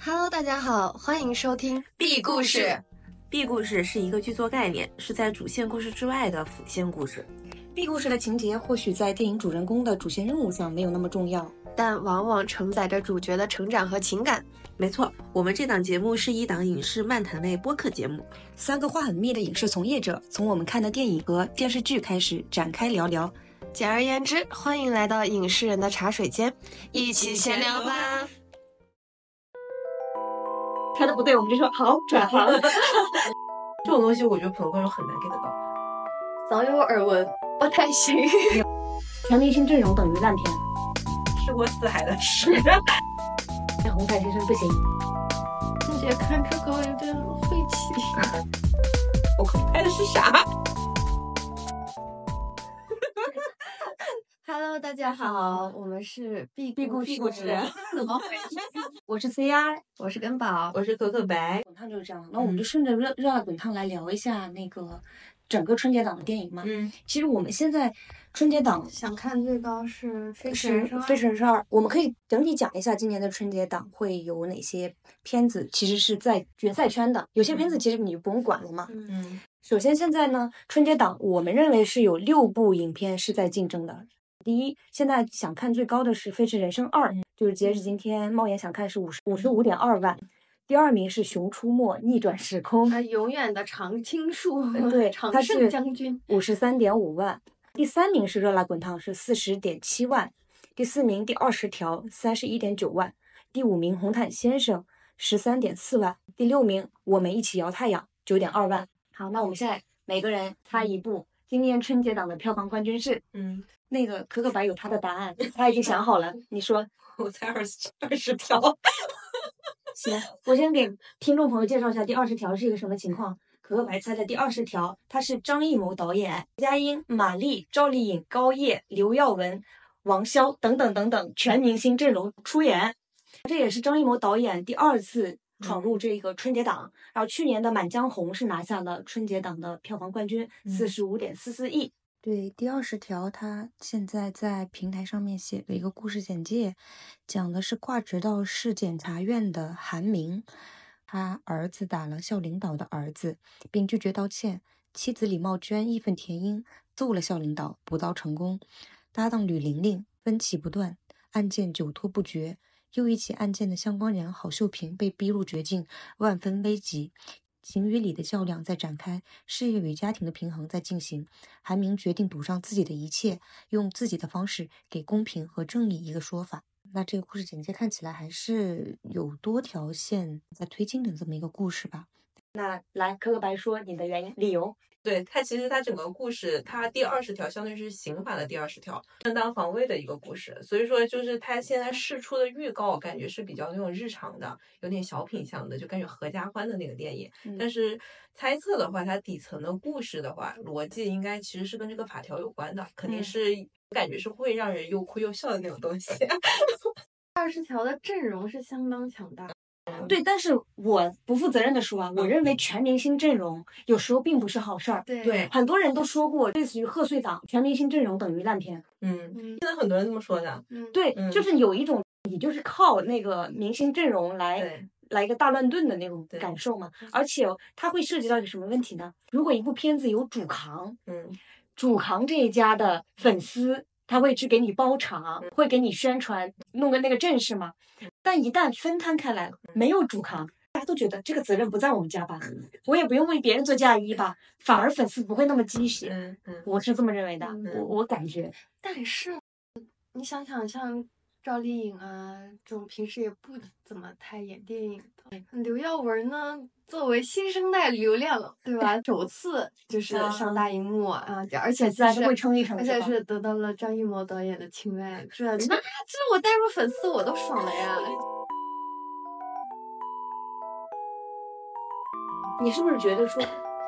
Hello，大家好，欢迎收听 B 故事。B 故事是一个剧作概念，是在主线故事之外的辅线故事。B 故事的情节或许在电影主人公的主线任务上没有那么重要，但往往承载着主角的成长和情感。没错，我们这档节目是一档影视漫谈类播客节目。三个话很密的影视从业者，从我们看的电影和电视剧开始展开聊聊。简而言之，欢迎来到影视人的茶水间，一起闲聊吧。开的不对，我们就说好转行。这种东西，我觉得普通观众很难 get 到。早有耳闻，不太行。全明星阵容等于烂片，是过四海的事。那红毯先生不行。欣姐看这个有点晦气。我靠，拍的是啥？Hello，大家好，我们是 B B 故故事怎么回事？我是 CR，我是根宝。我是可可白。滚烫就是这样。那我们就顺着热热辣滚烫来聊一下那个整个春节档的电影嘛。嗯，其实我们现在春节档想看最高是《飞驰人《飞驰人生二》，我们可以整体讲一下今年的春节档会有哪些片子，其实是在决赛圈的。有些片子其实你不用管了嘛。嗯，嗯，首先，现在呢，春节档我们认为是有六部影片是在竞争的。第一，现在想看最高的是《飞驰人生二》，就是截止今天，猫眼想看是五十五十五点二万。第二名是《熊出没：逆转时空》，他永远的常青树，对，常胜将军。五十三点五万。第三名是《热辣滚烫》，是四十点七万。第四名第二十条三十一点九万。第五名《红毯先生》十三点四万。第六名《我们一起摇太阳》九点二万。好，那我们现在每个人猜一部，今年春节档的票房冠军是嗯，那个可可白有他的答案，他已经想好了。你说 我才二十二十条。行，我先给听众朋友介绍一下第二十条是一个什么情况。可可白猜的第二十条，它是张艺谋导演，佳音、马丽、赵丽颖、高叶、刘耀文、王骁等等等等全明星阵容出演。这也是张艺谋导演第二次闯入这个春节档。然后去年的《满江红》是拿下了春节档的票房冠军，四十五点四四亿。对，第二十条，他现在在平台上面写了一个故事简介，讲的是挂职到市检察院的韩明，他儿子打了校领导的儿子，并拒绝道歉，妻子李茂娟义愤填膺，揍了校领导，补刀成功。搭档吕玲玲分歧不断，案件久拖不决。又一起案件的相关人郝秀萍被逼入绝境，万分危急。情与理的较量在展开，事业与家庭的平衡在进行。韩明决定赌上自己的一切，用自己的方式给公平和正义一个说法。那这个故事简介看起来还是有多条线在推进的这么一个故事吧？那来可可白说你的原因理由。对它其实它整个故事，它第二十条相当于是刑法的第二十条，正当防卫的一个故事。所以说，就是它现在释出的预告，感觉是比较那种日常的，有点小品向的，就感觉合家欢的那个电影。嗯但是猜测的话，它底层的故事的话，逻辑应该其实是跟这个法条有关的，肯定嗯是感觉是会让人又哭又笑的那种东西。二十条的阵容是相当强大。对，但是我不负责任的说啊，我认为全明星阵容有时候并不是好事儿。对对很多人都说过，类似于贺岁档，全明星阵容等于烂片。嗯，嗯现在很多人这么说的。嗯，对，嗯就是有一种你就是靠那个明星阵容来，来一个大乱炖的那种感受嘛。而且它会涉及到一个什么问题呢？如果一部片子有主扛，嗯，主扛这一家的粉丝，他会去给你包场，会给你宣传，弄个那个阵势嘛。但一旦分摊开来，没有主扛，大家都觉得这个责任不在我们家吧，我也不用为别人做嫁衣吧，反而粉丝不会那么鸡血。我是这么认为的，嗯我我感觉，但是你想想，像赵丽颖啊这种平时也不怎么太演电影的，刘耀文呢，作为新生代流量，对吧？首次就是啊上大荧幕啊，而且自然是是会撑一撑，而且是得到了张艺谋导演的青睐，这 那这我带入粉丝我都爽了呀！你是不是觉得说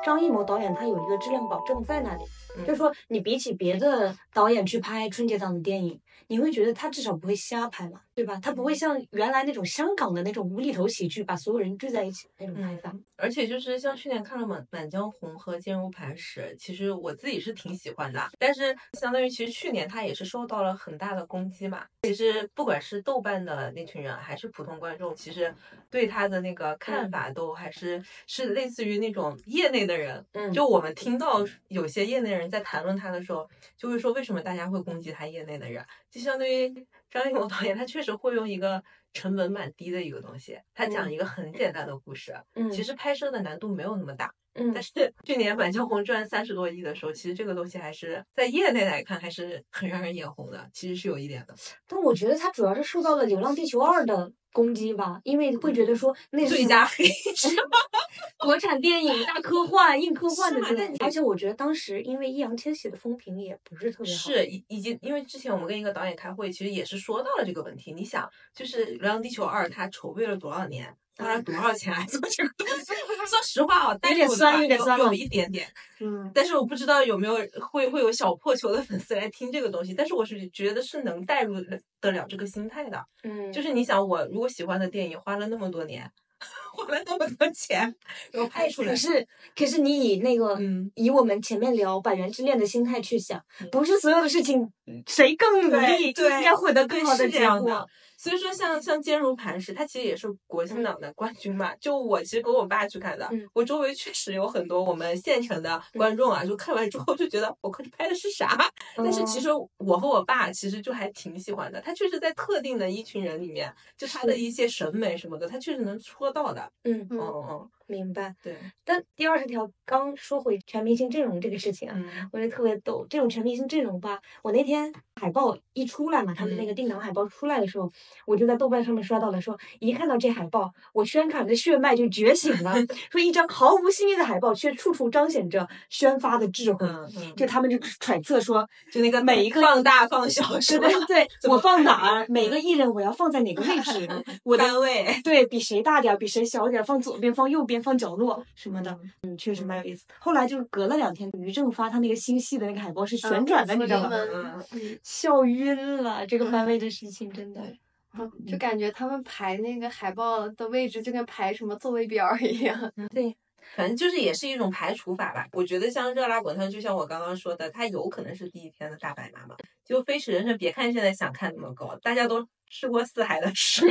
张艺谋导演他有一个质量保证在那里？就是说你比起别的导演去拍春节档的电影，你会觉得他至少不会瞎拍嘛，对吧？他不会像原来那种香港的那种无厘头喜剧，把所有人聚在一起那种拍法。嗯，而且就是像去年看了《满满江红》和《坚如磐石》，其实我自己是挺喜欢的。但是相当于其实去年他也是受到了很大的攻击嘛。其实不管是豆瓣的那群人，还是普通观众，其实对他的那个看法都还是是类似于那种业内的人。嗯就我们听到有些业内人在谈论他的时候，就会说为什么大家会攻击他业内的人？就相当于张艺谋导演，他确实会用一个成本蛮低的一个东西，他讲一个很简单的故事，嗯，其实拍摄的难度没有那么大。嗯但是去年《满江红》赚三十多亿的时候，其实这个东西还是在业内来看还是很让人眼红的，其实是有一点的。但我觉得他主要是受到了《流浪地球二》的攻击吧，因为会觉得说那是最佳黑是？国产电影大科幻、硬科幻的是吗但你，这种而且我觉得当时因为易烊千玺的风评也不是特别好，是以以及因为之前我们跟一个导演开会，其实也是说到了这个问题。你想，就是《流浪地球二》它筹备了多少年，花了多少钱来做这个东西？说实话啊，带有点酸有点酸有一点点。嗯，但是我不知道有没有会会有小破球的粉丝来听这个东西，但是我是觉得是能带入得了这个心态的。嗯，就是你想，我如果喜欢的电影花了那么多年，花了那么多钱，然后拍出来可，是可是你以那个。嗯，以我们前面聊《百元之恋》的心态去想嗯，不是所有的事情谁更努力，就对应该获得更好的结果。所以说像，像坚如磐石，它其实也是国庆档的冠军嘛。就我其实跟我爸去看的，嗯我周围确实有很多我们县城的观众啊，就看完之后就觉得我靠，这拍的是啥？但是其哦实我和我爸其实就还挺喜欢的，他确实在特定的一群人里面，就他的一些审美什么的，他确实能戳到的。嗯，嗯嗯，明白。对，但第二十条刚说回全明星阵容这个事情啊，嗯我觉得特别逗。这种全明星阵容吧，我那天海报一出来嘛，他们那个嗯定档海报出来的时候，我就在豆瓣上面刷到了说，一看到这海报，我宣传的血脉就觉醒了。说一张毫无新意的海报，却处处彰显着宣发的智慧。嗯嗯，就他们就揣测说，就那个每一个放大放小对是吧？对对，我放哪儿，每个艺人我要放在哪个位置，我的单位对比谁大点儿，比谁小点儿，放左边，放右边，放角落什么的，嗯，确实蛮有意思。后来就是隔了两天，于正发他那个新戏的那个海报是旋转的，你知道吗？笑晕了，这个番位的事情真的。嗯就感觉他们排那个海报的位置就跟排什么座位表儿一样。对，反正就是也是一种排除法吧。我觉得像热辣滚烫，就像我刚刚说的，它有可能是第一天的大白马嘛。就《飞驰人生》，别看现在想看那么高，大家都吃过四海的 屎，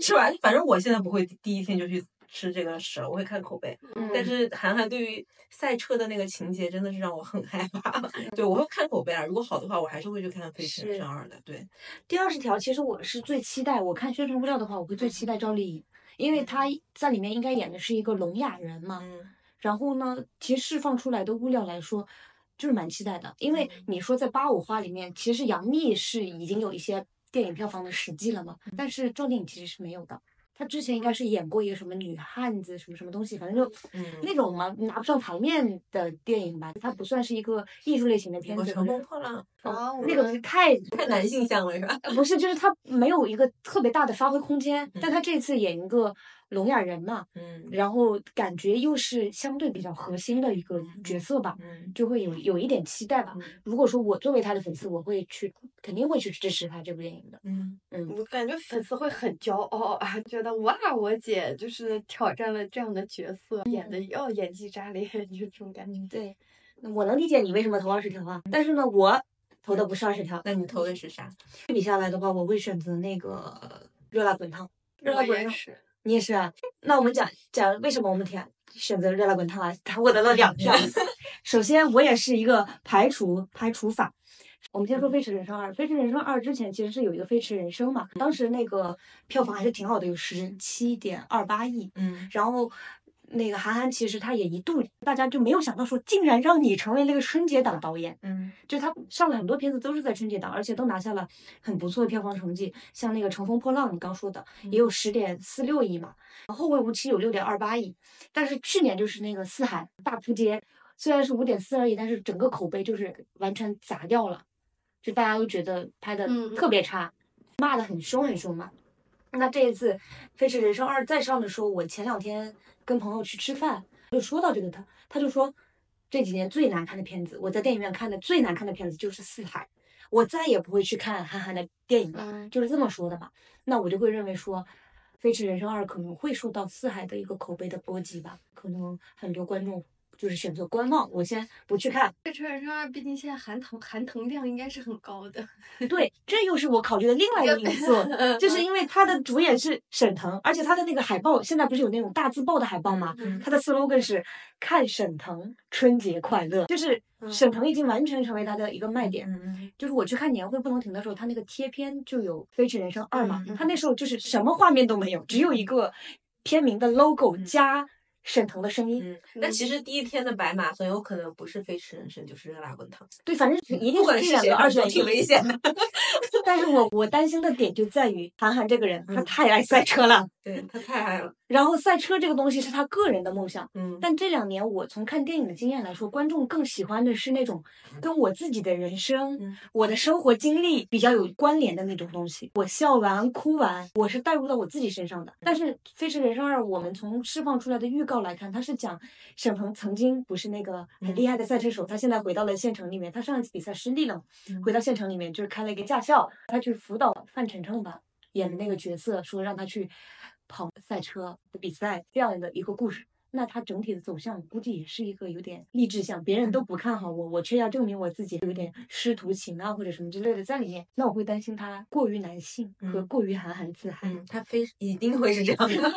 吃完？反正我现在不会第一天就去吃这个屎了，我会看口碑。但嗯是韩寒对于赛车的那个情节真的是让我很害怕。对我会看口碑啊，如果好的话，我还是会去看《飞驰人是生二》的。对，第二十条，其实我是最期待。我看宣传物料的话，我会最期待赵丽颖，因为她在里面应该演的是一个聋哑人嘛。嗯然后呢，其实释放出来的物料来说，就是蛮期待的。因为你说在八五花里面，其实杨幂是已经有一些电影票房的实际了嘛，但是赵丽颖其实是没有的。她之前应该是演过一个什么女汉子什么什么东西，反正就嗯，那种嘛拿不上台面的电影吧，它不算是一个艺术类型的片子。我乘风破浪啊，那个是太太男性向了是吧？呃不是，就是他没有一个特别大的发挥空间，但嗯他这次演一个聋哑人嘛，嗯然后感觉又是相对比较核心的一个角色吧，嗯就会有有一点期待吧。嗯如果说我作为他的粉丝，我会去肯定会去支持他这部电影的。嗯。嗯，我感觉粉丝会很骄傲啊，觉得哇，我姐就是挑战了这样的角色，演的要演技炸裂，就这种感觉。对，那我能理解你为什么投二十条啊，但是呢，我投的不是二十条。那你投的是啥？对比下来的话，我会选择那个热辣滚烫。热辣滚烫，你也是啊？那我们讲讲为什么我们填选择热辣滚烫啊？他获得了两票。首先，我也是一个排除排除法。我们先说《飞驰人生二》，《飞驰人生二》之前其实是有一个《飞驰人生》嘛，当时那个票房还是挺好的，有十七点二八亿。嗯然后那个韩寒其实他也一度大家就没有想到说，竟然让你成为那个春节档导演。嗯就他上了很多片子都是在春节档，而且都拿下了很不错的票房成绩，像那个《乘风破浪》，你刚说的也有十点四六亿嘛，《后会无期》有六点二八亿，但是去年就是那个《四海》大扑街，虽然是五点四二亿，但是整个口碑就是完全砸掉了，就大家都觉得拍的特别差，骂的很凶很凶嘛。那这一次《飞驰人生二》再上的时候，我前两天跟朋友去吃饭，就说到这个他，他就说这几年最难看的片子，我在电影院看的最难看的片子就是《四海》，我再也不会去看韩寒的电影了，嗯就是这么说的嘛。那我就会认为说，《飞驰人生二》可能会受到《四海》的一个口碑的波及吧，可能很多观众就是选择观望，我先不去看。《飞驰人生二》毕竟现在含糖含糖量应该是很高的，对，这又是我考虑的另外一个因素，就是因为它的主演是沈腾，而且他的那个海报现在不是有那种大字报的海报吗？嗯？他的 slogan 是“看沈腾，春节快乐”，就是嗯。沈腾已经完全成为他的一个卖点。嗯就是我去看年会不能停的时候，他那个贴片就有《飞驰人生二》嘛，他那时候就是什么画面都没有，只有一个片名的 logo 加沈腾的声音。嗯，那其实第一天的白马很有可能不是飞驰人生，就是热辣滚烫，对，反正是一定不管是谁，是这两个二选一。挺危险的。但是我我担心的点就在于韩寒这个人，他嗯太爱赛车了。对他太爱了。然后赛车这个东西是他个人的梦想，嗯，但这两年我从看电影的经验来说，观众更喜欢的是那种跟我自己的人生、嗯我的生活经历比较有关联的那种东西。我笑完、哭完，我是带入到我自己身上的。但是《飞驰人生二》，我们从释放出来的预告来看，它是讲沈腾曾经不是那个很厉害的赛车手，他现在回到了县城里面，他上一次比赛失利了，嗯回到县城里面就是开了一个驾校，他去辅导范丞丞吧演的那个角色，说让他去跑赛车的比赛这样的一个故事。那它整体的走向估计也是一个有点励志向，别人都不看好我，我却要证明我自己，有点师徒情啊或者什么之类的在里面。那我会担心他过于男性和嗯过于韩寒自嗨。嗯，他非一定会是这样的。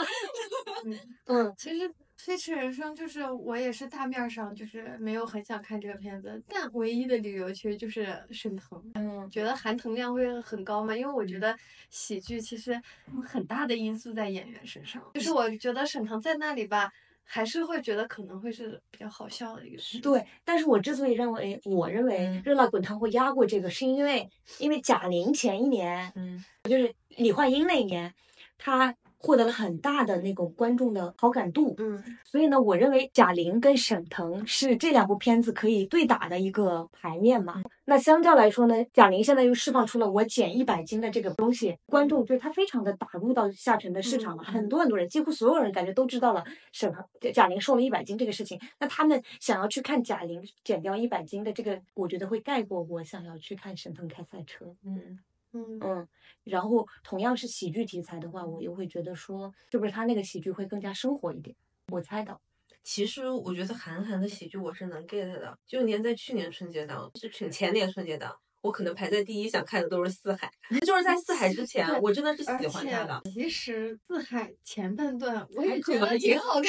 嗯，其实《飞驰人生》就是我也是大面上就是没有很想看这个片子，但唯一的理由其实就是沈腾，嗯，觉得含腾量会很高嘛，因为我觉得喜剧其实有很大的因素在演员身上，就是我觉得沈腾在那里吧，还是会觉得可能会是比较好笑的一个事。对。但是我之所以认为，我认为嗯《热辣滚烫》会压过这个，是因为因为贾玲前一年嗯就是李焕英那一年，她获得了很大的那种观众的好感度。嗯，所以呢，我认为贾玲跟沈腾是这两部片子可以对打的一个牌面嘛。那相较来说呢，贾玲现在又释放出了我减一百斤的这个东西，观众对她非常的打入到下沉的市场了。嗯很多很多人，几乎所有人感觉都知道了沈腾贾玲瘦了一百斤这个事情。那他们想要去看贾玲减掉一百斤的这个，我觉得会盖过我想要去看沈腾开赛车。嗯嗯嗯，然后同样是喜剧题材的话，我又会觉得说，是不是他那个喜剧会更加生活一点？我猜的。其实我觉得韩寒的喜剧我是能 get 的，就连在去年春节档，是前前年春节档，我可能排在第一想看的都是《四海 》，就是在《四海》之前，我真的是而喜欢他的。其实《四海》前半段我还也觉得挺好看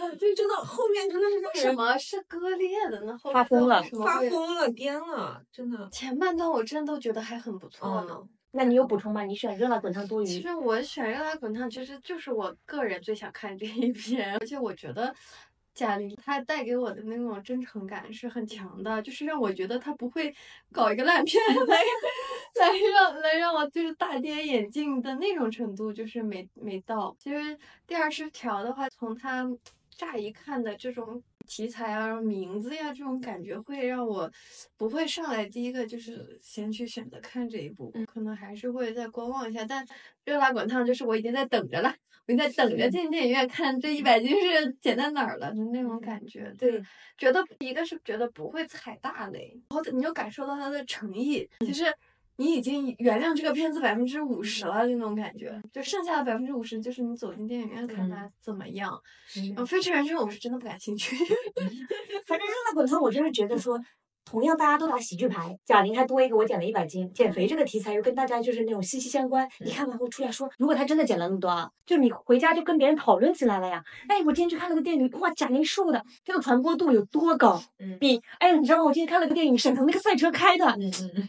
的，就，真的后面真的是为什么是割裂的呢？发疯了发疯了、癫了，真的。前半段我真的都觉得还很不错呢。嗯那你有补充吗？你选热辣滚烫多余其实我选《热辣滚烫》，其实就是我个人最想看这一篇，而且我觉得贾玲她带给我的那种真诚感是很强的，就是让我觉得她不会搞一个烂片 来来让来让我就是大跌眼镜的那种程度，就是没没到。其实第二十条的话，从它乍一看的这种题材啊、名字呀、这种感觉，会让我不会上来第一个就是先去选择看这一部，可能还是会再观望一下。但热辣滚烫就是我已经在等着了，我在等着进电影院看这一百斤是减在哪儿了的那种感觉。对，觉得一个是觉得不会踩大雷，然后你就感受到他的诚意，其实。你已经原谅这个片子百分之五十了，那种感觉，就剩下的百分之五十就是你走进电影院看它怎么样。嗯，《飞驰人生》我是真的不感兴趣。反正热辣滚烫，我就是觉得说，同样大家都打喜剧牌，贾玲还多一个我减了一百斤，减肥这个题材又跟大家就是那种息息相关。你看完后出来说，如果她真的减了那么多啊，就你回家就跟别人讨论起来了呀。哎，我今天去看了个电影，哇，贾玲瘦的这个传播度有多高？嗯比哎，你知道吗？我今天看了个电影，沈腾那个赛车开的，嗯嗯嗯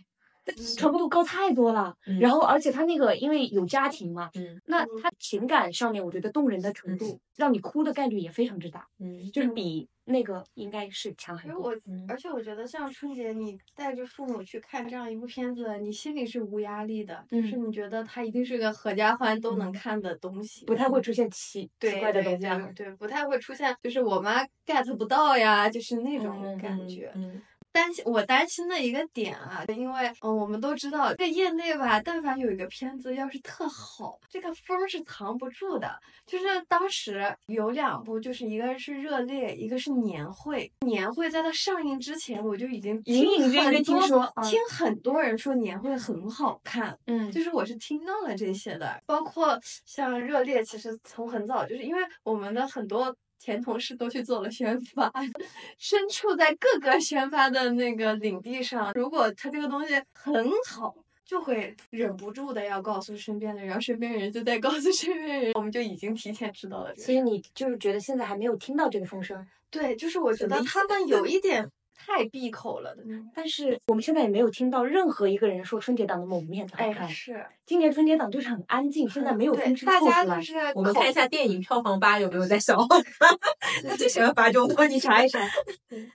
传播度高太多了。嗯然后，而且他那个因为有家庭嘛，嗯那他情感上面，我觉得动人的程度，让你哭的概率也非常之大，嗯就是比那个应该是强很多。因为我，而且我觉得像春节你带着父母去看这样一部片子，你心里是无压力的，就是你觉得它一定是个合家欢都能看的东西，不太会出现奇奇怪的对东西啊。对对，不太会出现就是我妈 get 不到呀，就是那种嗯感觉。嗯担心我担心的一个点啊，因为嗯，我们都知道这业内吧，但凡有一个片子要是特好，这个风是藏不住的。就是当时有两部，就是一个是《热烈》，一个是《年会》。年会在它上映之前，我就已经隐隐约约听说，听很多人说年会很好看。嗯，就是我是听到了这些的，包括像《热烈》，其实从很早就是因为我们的很多。前同事都去做了宣发，身处在各个宣发的那个领地上，如果他这个东西很好，就会忍不住的要告诉身边的人，然后身边人就在告诉身边人，我们就已经提前知道了。所以你就是觉得现在还没有听到这个风声？对，就是我觉得他们有一点。太闭口了的那种，但是我们现在也没有听到任何一个人说春节档的某部片子好看。是，今年春节档就是很安静，现在没有风声大家都是我们看一下电影票房吧，有没有在消化？他最喜欢发这种东西，查一查。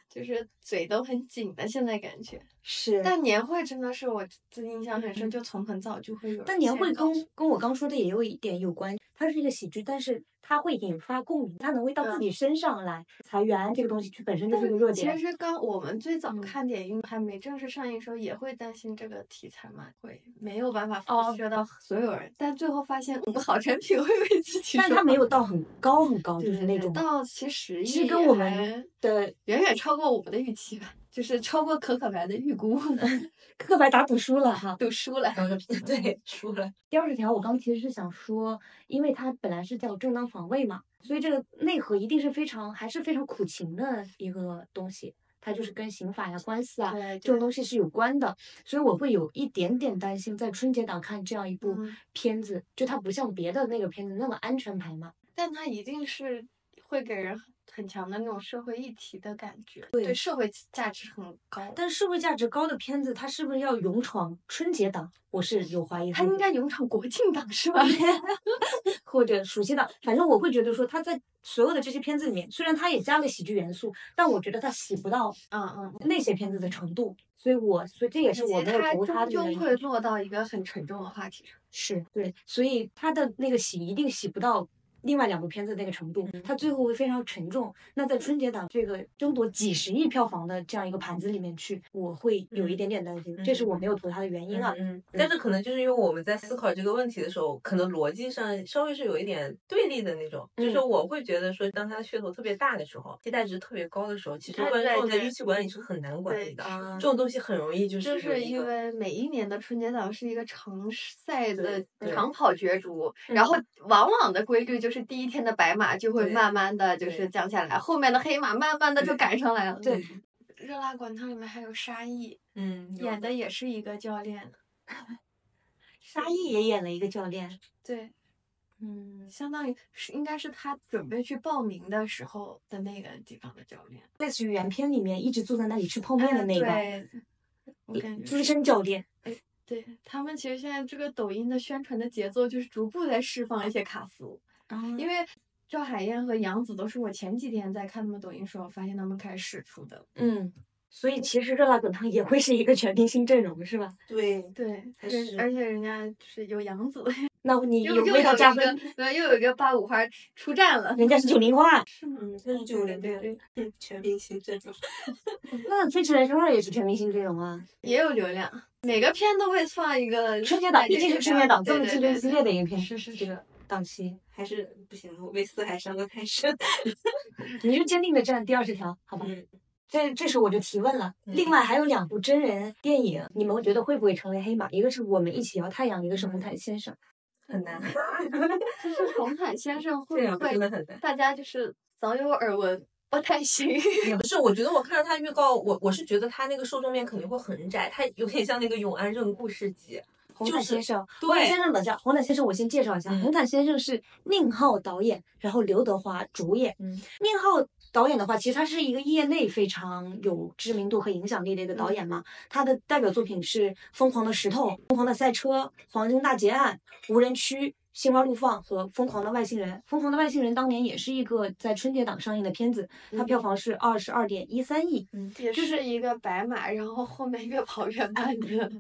就是嘴都很紧的，现在感觉是。但年会真的是我印象很深，就从很早就会有。但年会跟跟我刚说的也有一点有关，它是一个喜剧，但是。它会引发共鸣，它能会到自己身上来。裁员这个东西本身就是个热点。其实刚我们最早看电影还没正式上映的时候，也会担心这个题材嘛，会没有办法辐射到所有人。但最后发现，我们好产品会为自己。但它没有到很高很高，就是那种到其实其实跟我们的远远超过我们的预期吧。就是超过可可白的预估，可可白打赌输了哈，赌输了，对，输了。第二十条，我刚其实是想说，因为它本来是叫正当防卫嘛，所以这个内核一定是非常还是非常苦情的一个东西，它就是跟刑法呀、官司啊这种东西是有关的，所以我会有一点点担心，在春节档看这样一部片子，就它不像别的那个片子那么安全牌嘛，但它一定是会给人。很强的那种社会议题的感觉，对社会价值很高。但社会价值高的片子，它是不是要勇闯春节档？我是有怀疑。它应该勇闯国庆档是吧？或者暑期档？反正我会觉得说，它在所有的这些片子里面，虽然它也加了喜剧元素，但我觉得它洗不到嗯嗯那些片子的程度。所以，我所以这也是我没有投他的原因。会落到一个很沉重的话题上。是对，所以他的那个洗一定洗不到。另外两部片子那个程度，它最后会非常沉重。那在春节档这个争夺几十亿票房的这样一个盘子里面去，我会有一点点担心，这是我没有投它的原因啊。嗯，但是可能就是因为我们在思考这个问题的时候，可能逻辑上稍微是有一点对立的那种。就是我会觉得说，当它噱头特别大的时候，期待值特别高的时候，其实观众的预期管理是很难管理的。这种东西很容易就是就是因为每一年的春节档是一个长赛的长跑角逐，然后往往的规律就。就是第一天的白马就会慢慢的就是降下来，后面的黑马慢慢的就赶上来了。对，热辣滚烫里面还有沙溢，嗯，演的也是一个教练。沙溢也演了一个教练。对，嗯，相当于是应该是他准备去报名的时候的那个地方的教练，类似于原片里面一直坐在那里吃泡面的那个，对，我感觉资深教练。对他们其实现在这个抖音的宣传的节奏就是逐步在释放一些卡司。因为赵海燕和杨紫都是我前几天在看他们抖音时候发现他们开始试出的，嗯，所以其实热辣滚烫也会是一个全明星阵容，是吧？对对，而且人家是有杨紫，那你有味道加分，对，又有一个八五花出战了，人家是九零花，是吗？嗯，他是九零对，嗯，全明星阵容，那《飞驰人生二》也是全明星阵容啊，也有流量，每个片都会放一个春节档，毕竟是春节档这么竞争激烈的一个片，是是这个。档期还是不行，我被四海伤得太深。你就坚定的站第二十条，好吧？这这时我就提问了。另外还有两部真人电影，你们觉得会不会成为黑马？一个是我们一起摇太阳，一个是 红毯先生。很难。就是红毯先生会不会？真的很难。大家就是早有耳闻，不太行。也不是，我觉得我看到他预告，我我是觉得他那个受众面肯定会很窄，他有点像那个永安镇故事集。红毯先生，红毯先生等一下，红毯先生我先介绍一下，红毯先生是宁浩导演，然后刘德华主演。宁浩导演的话，其实他是一个业内非常有知名度和影响力的一个导演嘛。他的代表作品是《疯狂的石头》《疯狂的赛车》《黄金大劫案》《无人区》《心花怒放》和《疯狂的外星人》。《疯狂的外星人》当年也是一个在春节档上映的片子，它票房是二十二点一三亿，嗯也是一个白马，然后后面越跑越慢的。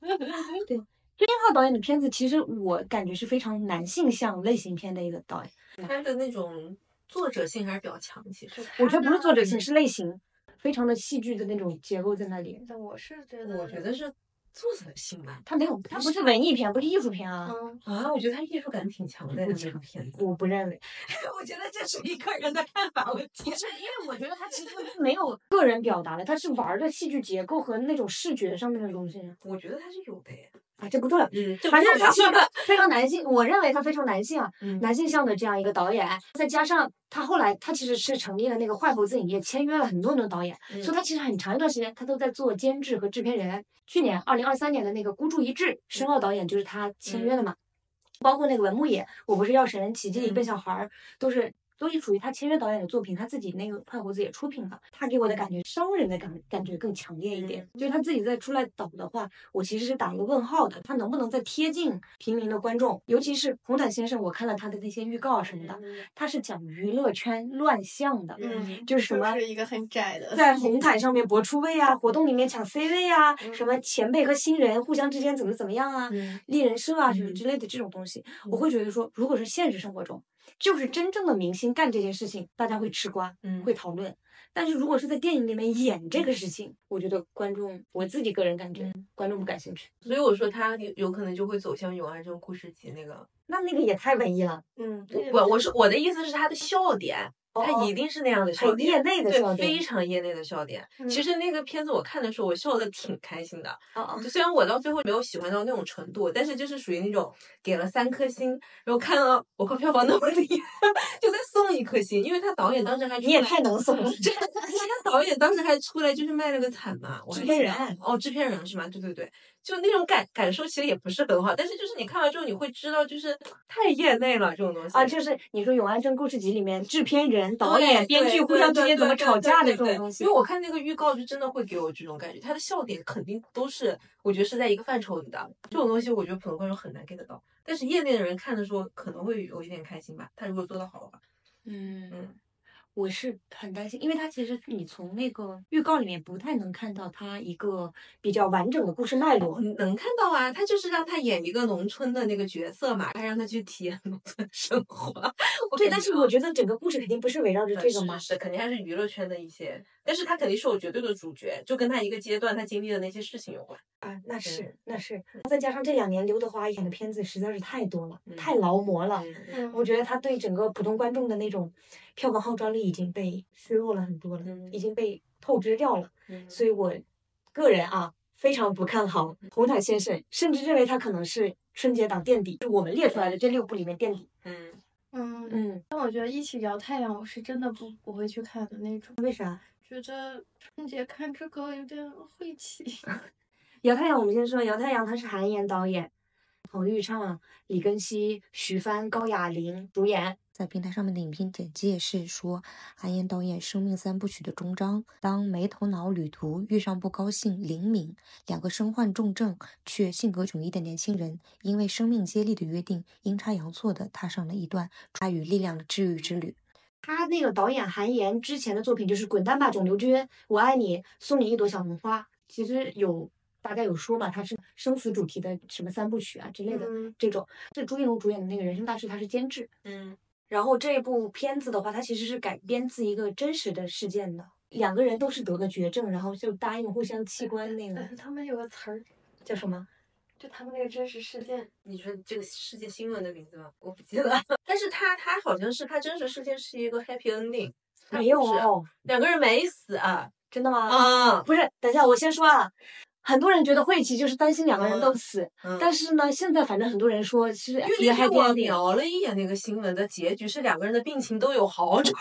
对。丁浩导演的片子，其实我感觉是非常男性向类型片的一个导演，他的那种作者性还是比较强。其实我觉得不是作者性，是类型。非常的戏剧的那种结构在那里。但我是觉得，我觉得是作者性吧。他没有，他不是文艺片，不是艺术片啊。嗯，啊，我觉得他艺术感挺强的，他这个片子。我不认为，我觉得这是一个人的看法问题。不是因为我觉得他其实 没有个人表达的，他是玩的戏剧结构和那种视觉上面的东西我觉得他是有的耶。啊，这不重要。反正他是一个非常男性，我认为他非常男性啊，嗯男性向的这样一个导演，再加上他后来他其实是成立了那个坏猴子影业，签约了很多很多导演，嗯所以他其实很长一段时间他都在做监制和制片人。去年二零二三年的那个孤注一掷，申奥导演就是他签约的嘛，包括那个文牧野，我不是药神、奇迹、嗯笨小孩儿，都是。都是属于他签约导演的作品，他自己那个坏猴子也出品了。他给我的感觉，商人的感感觉更强烈一点。就是他自己再出来导的话，我其实是打一个问号的。他能不能再贴近平民的观众？尤其是红毯先生，我看了他的那些预告什么的，他是讲娱乐圈乱象的，嗯就是什 么是一个很窄的，在红毯上面 搏出位啊，活动里面抢 C 位啊，嗯什么前辈和新人互相之间怎么怎么样啊，嗯立人设啊什么嗯之类的这种东西，我会觉得说，如果是现实生活中，就是真正的明星干这件事情，大家会吃瓜，嗯会讨论。但是如果是在电影里面演这个事情，我觉得观众，我自己个人感觉，嗯观众不感兴趣。所以我说他有有可能就会走向永安镇故事集那个。那那个也太文艺了，嗯，我，我是我的意思是他的笑点，他哦一定是那样的笑点，业内的对笑点非常业内的笑点。其嗯实那个片子我看的时候，我笑的挺开心的。哦虽然我到最后没有喜欢到那种程度，但是就是属于那种给了三颗星，然后看到我靠票房那么厉害，就再送一颗星，因为他导演当时还你也太能送了。这他导演当时还出来就是卖了个惨嘛，我还制片人哦，制片人是吗？对对对，就那种感感受其实也不是很好，但是就是你看完之后你会知道，就是太业内了这种东西啊，就是你说《永安镇故事集》里面制片人、导演、编剧互相之间怎么吵架的这种东西因为。我看那个预告，就真的会给我这种感觉，他的笑点肯定都是我觉得是在一个范畴里的。这种东西我觉得普通观众很难 get 到，但是业内的人看的时候可能会有一点开心吧。他如果做得好的话，嗯嗯，我是很担心，因为它其实你从那个预告里面不太能看到它一个比较完整的故事脉络。能看到啊，他就是让他演一个农村的那个角色嘛，他让他去体验 农村生活。对，但是我觉得整个故事肯定不是围绕着这个嘛。是是，肯定还是娱乐圈的一些，但是他肯定是有绝对的主角，就跟他一个阶段他经历的那些事情有关。啊，那是那是，再加上这两年刘德华演的片子实在是太多了，嗯太劳模了。嗯嗯我觉得他对整个普通观众的那种票房号召力已经被削弱了很多了，嗯已经被透支掉了。嗯所以我个人啊非常不看好红毯先生，甚至认为他可能是春节档垫底，就我们列出来的这六部里面垫底。嗯，嗯，嗯，但我觉得一起聊太阳，我是真的不不会去看的那种，为啥？觉得春节看这个有点晦气。姚太阳，我们先说姚太阳，他是韩延导演，彭昱畅、李根希、徐帆、高亚麟主演。在平台上面的影片简介是说，韩延导演生命三部曲的终章。当没头脑旅途遇上不高兴灵敏两个身患重症却性格迥异的年轻人，因为生命接力的约定，阴差阳错的踏上了一段爱与力量的治愈之旅。他那个导演韩延之前的作品就是《滚蛋吧，肿瘤君》，我爱你，送你一朵小红花。其实有大概有说嘛，他是生死主题的什么三部曲啊之类的、嗯这种。这朱一龙主演的那个《人生大事》，他是监制。嗯然后这部片子的话，它其实是改编自一个真实的事件的，两个人都是得了绝症，然后就答应互相器官那个 他们有个词儿，叫什么？就他们那个真实事件，你说这个世界新闻的名字吗？我不记得。但是他他好像是他真实事件是一个 happy ending，没有两个人没死啊真的吗？啊，不是，等一下，我先说啊。很多人觉得晦气，就是担心两个人都死。嗯但是呢，现在反正很多人说是因为一个那天我。瞄了一眼那个新闻的结局是两个人的病情都有好转，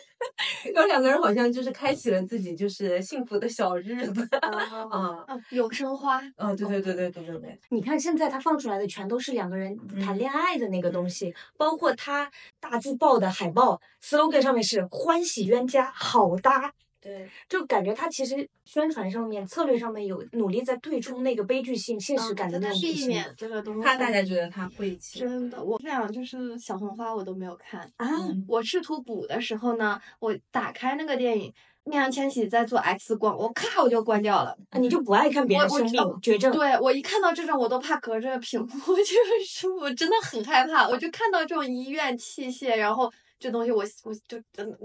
然后两个人好像就是开启了自己就是幸福的小日子啊 永生花，啊，对对对对对对对，你看现在他放出来的全都是两个人谈恋爱的那个东西，包括他大字报的海报 slogan 上面是“欢喜冤家好搭”，对，就感觉他其实宣传上面、策略上面有努力在对冲那个悲剧性、现实感的那种东西避免这个东西。怕大家觉得他晦气。真的，我这样就是小红花我都没有看。啊。我试图补的时候呢，我打开那个电影，易烊千玺在做 X 光，我咔我就关掉了。啊你就不爱看别人生病绝症？对我一看到这种，我都怕隔着屏幕，就是我真的很害怕。我就看到这种医院器械，然后这东西我我就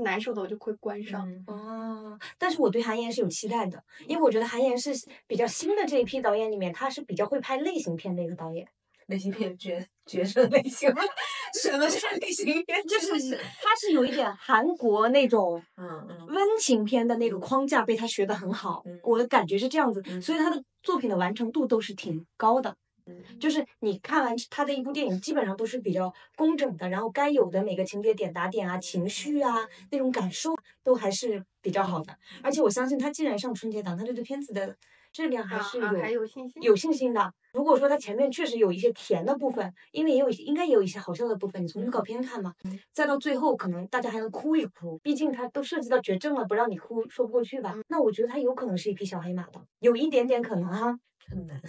难受的我就会关上。嗯哦，但是我对韩延是有期待的，因为我觉得韩延是比较新的这一批导演里面，他是比较会拍类型片的一个导演。类型片角角色类型吗？什么是类型片？就是他是有一点韩国那种嗯嗯温情片的那个框架被他学的很好嗯，我的感觉是这样子，嗯所以他的作品的完成度都是挺高的。嗯就是你看完他的一部电影，基本上都是比较工整的，然后该有的每个情节点打点啊、情绪啊那种感受都还是比较好的。而且我相信他既然上春节档，他对这片子的质量还啊是有、有信心有信心的。如果说他前面确实有一些甜的部分，因为也有一些应该也有一些好笑的部分，你从预告片看嘛，再到最后可能大家还能哭一哭，毕竟他都涉及到绝症了，不让你哭说不过去吧？那我觉得他有可能是一匹小黑马的，有一点点可能哈。很难，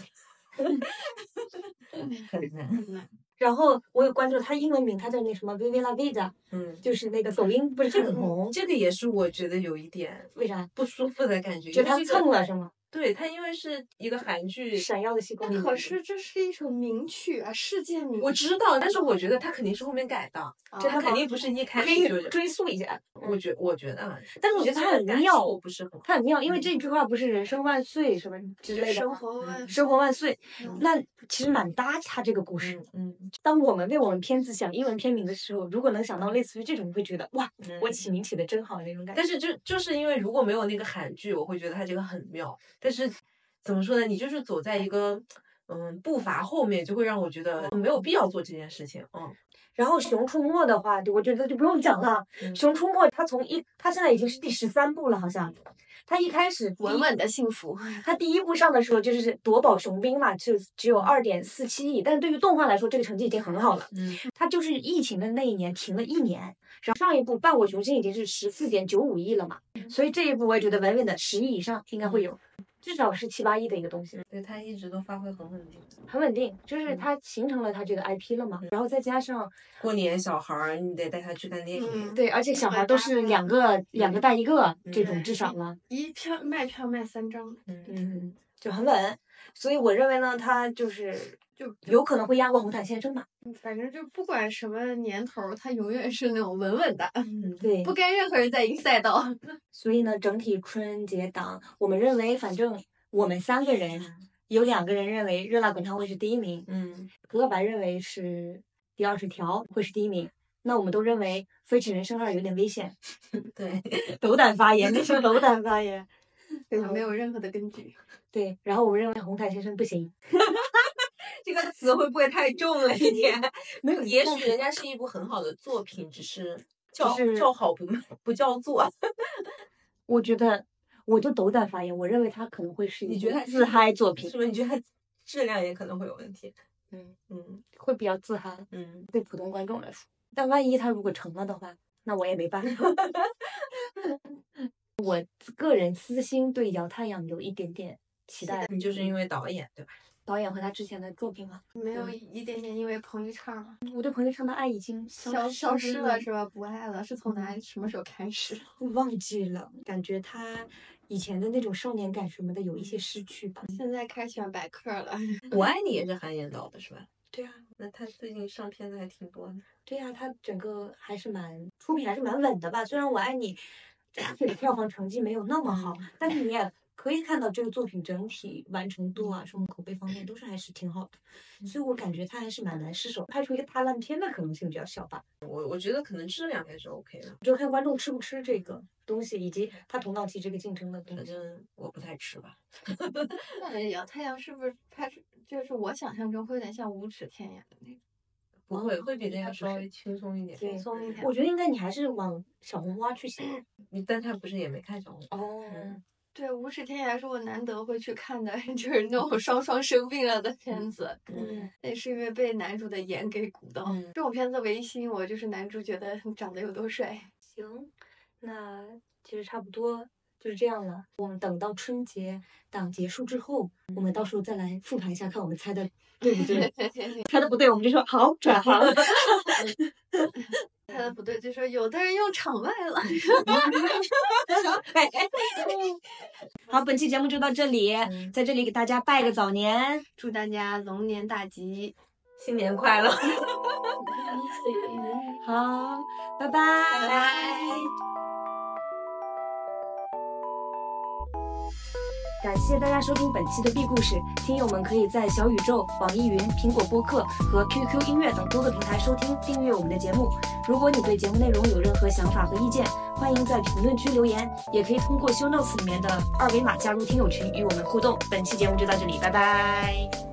很难。嗯然后我有关注他英文名，他叫那什么 Vivi La Vida，嗯，就是那个抖音不是这个很红，这个也是我觉得有一点为啥？不舒服的感觉，就他蹭了是吗？对它，因为是一个韩剧，闪耀的星光。可是这是一首名曲啊，世界名曲。我知道，但是我觉得它肯定是后面改的，啊他肯定不是一开可以始就。追溯一下，我觉我觉得啊，但是我觉得它很妙受不是很好。他很妙，因为嗯这句话不是“人生万岁”什么之类的生，活万生活万岁，嗯那其实蛮搭它这个故事。嗯嗯当我们为我们片子想英文片名的时候，如果能想到类似于这种，你会觉得哇，嗯我起名起的真好那种感觉。但是就就是因为如果没有那个韩剧，我会觉得它这个很妙。但是怎么说呢？你就是走在一个嗯步伐后面，就会让我觉得没有必要做这件事情。嗯然后《熊出没》的话，我觉得就不用讲了，嗯熊出没》它从一，它现在已经是第十三部了，好像。它一开始稳稳的幸福。它第一部上的时候就是夺宝雄兵嘛，就只有二点四七亿，但是对于动画来说，这个成绩已经很好了。嗯它就是疫情的那一年停了一年，然后上一部《伴我雄心》已经是十四点九五亿了嘛，所以这一部我也觉得稳稳的十亿以上应该会有，至少是七八亿的一个东西，对他一直都发挥很稳定。很稳定，就是嗯。它形成了它这个 IP 了嘛，然后再加上过年小孩儿，你得带他去看电影。嗯，对，而且小孩都是两个两个带一个这种至少了，一票卖票卖三张，嗯嗯，就很稳，所以我认为呢，它就是就有可能会压过红毯先生吧，反正就不管什么年头儿，它永远是那种稳稳的，嗯，对，不跟任何人在一个赛道。所以呢，整体春节档，我们认为，反正我们三个人有两个人认为《热辣滚烫》会是第一名，嗯格格白认为是第二十条会是第一名。那我们都认为《飞驰人生二》有点危险，对，斗胆发言，这是斗胆发言。对，没有任何的根据。对，然后我们认为红毯先生不行，这个词会不会太重了一点？没有也许人家是一部很好的作品，只是叫是叫好不不叫座。我觉得，我就斗胆发言，我认为他可能会是一你觉得他部自嗨作品是，不是？你觉得它质量也可能会有问题？嗯，嗯会比较自嗨，嗯，对普通观众来说。但万一他如果成了的话，那我也没办法。我个人私心对姚太阳有一点点期待，你就是因为导演对吧？导演和他之前的作品吗。没有一点点因为彭昱畅嘛我对彭昱畅的爱已经消消消失了了，是吧？不爱了，是从哪什么时候开始？忘记了，感觉他以前的那种少年感什么的有一些失去吧。现在开始喜欢白客了。我爱你也是韩延导的是吧？对啊，那他最近上片子还挺多的。对呀、他整个还是蛮出品还是蛮稳的吧。虽然我爱你这个票房成绩没有那么好，但是你也可以看到这个作品整体完成度啊，什么口碑方面都是还是挺好的。所以我感觉他还是蛮难失手，拍出一个大烂片的可能性比较小吧。我我觉得可能质量还是 OK 的，就看观众吃不吃这个东西，以及他同档期这个竞争的东反。正我不太吃吧。那姚太阳是不是拍出就是我想象中会有点像无耻天涯的那种不会，会比那个稍微轻松一点。对轻松一点？我觉得应该你还是往小红花去写。你但他不是也没看小红花？哦嗯对，无耻天涯是我难得会去看的，就是那种双双生病了的片子。嗯，那是因为被男主的颜给鼓到。嗯这种片子唯一吸引我就是男主角得长得有多帅。行，那其实差不多就是这样了。我们等到春节档结束之后，我们到时候再来复盘一下，看我们猜的对不对。猜的不对，我们就说好转行。他的不对，就说有的人用场外了。好，本期节目就到这里，在这里给大家拜个早年。祝大家龙年大吉！新年快乐！好，拜拜拜，拜拜。感谢大家收听本期的 B 故事，听友们可以在小宇宙、网易云、苹果播客和 QQ 音乐等多个平台收听、订阅我们的节目。如果你对节目内容有任何想法和意见，欢迎在评论区留言，也可以通过 Show Notes 里面的二维码加入听友群与我们互动。本期节目就到这里，拜拜。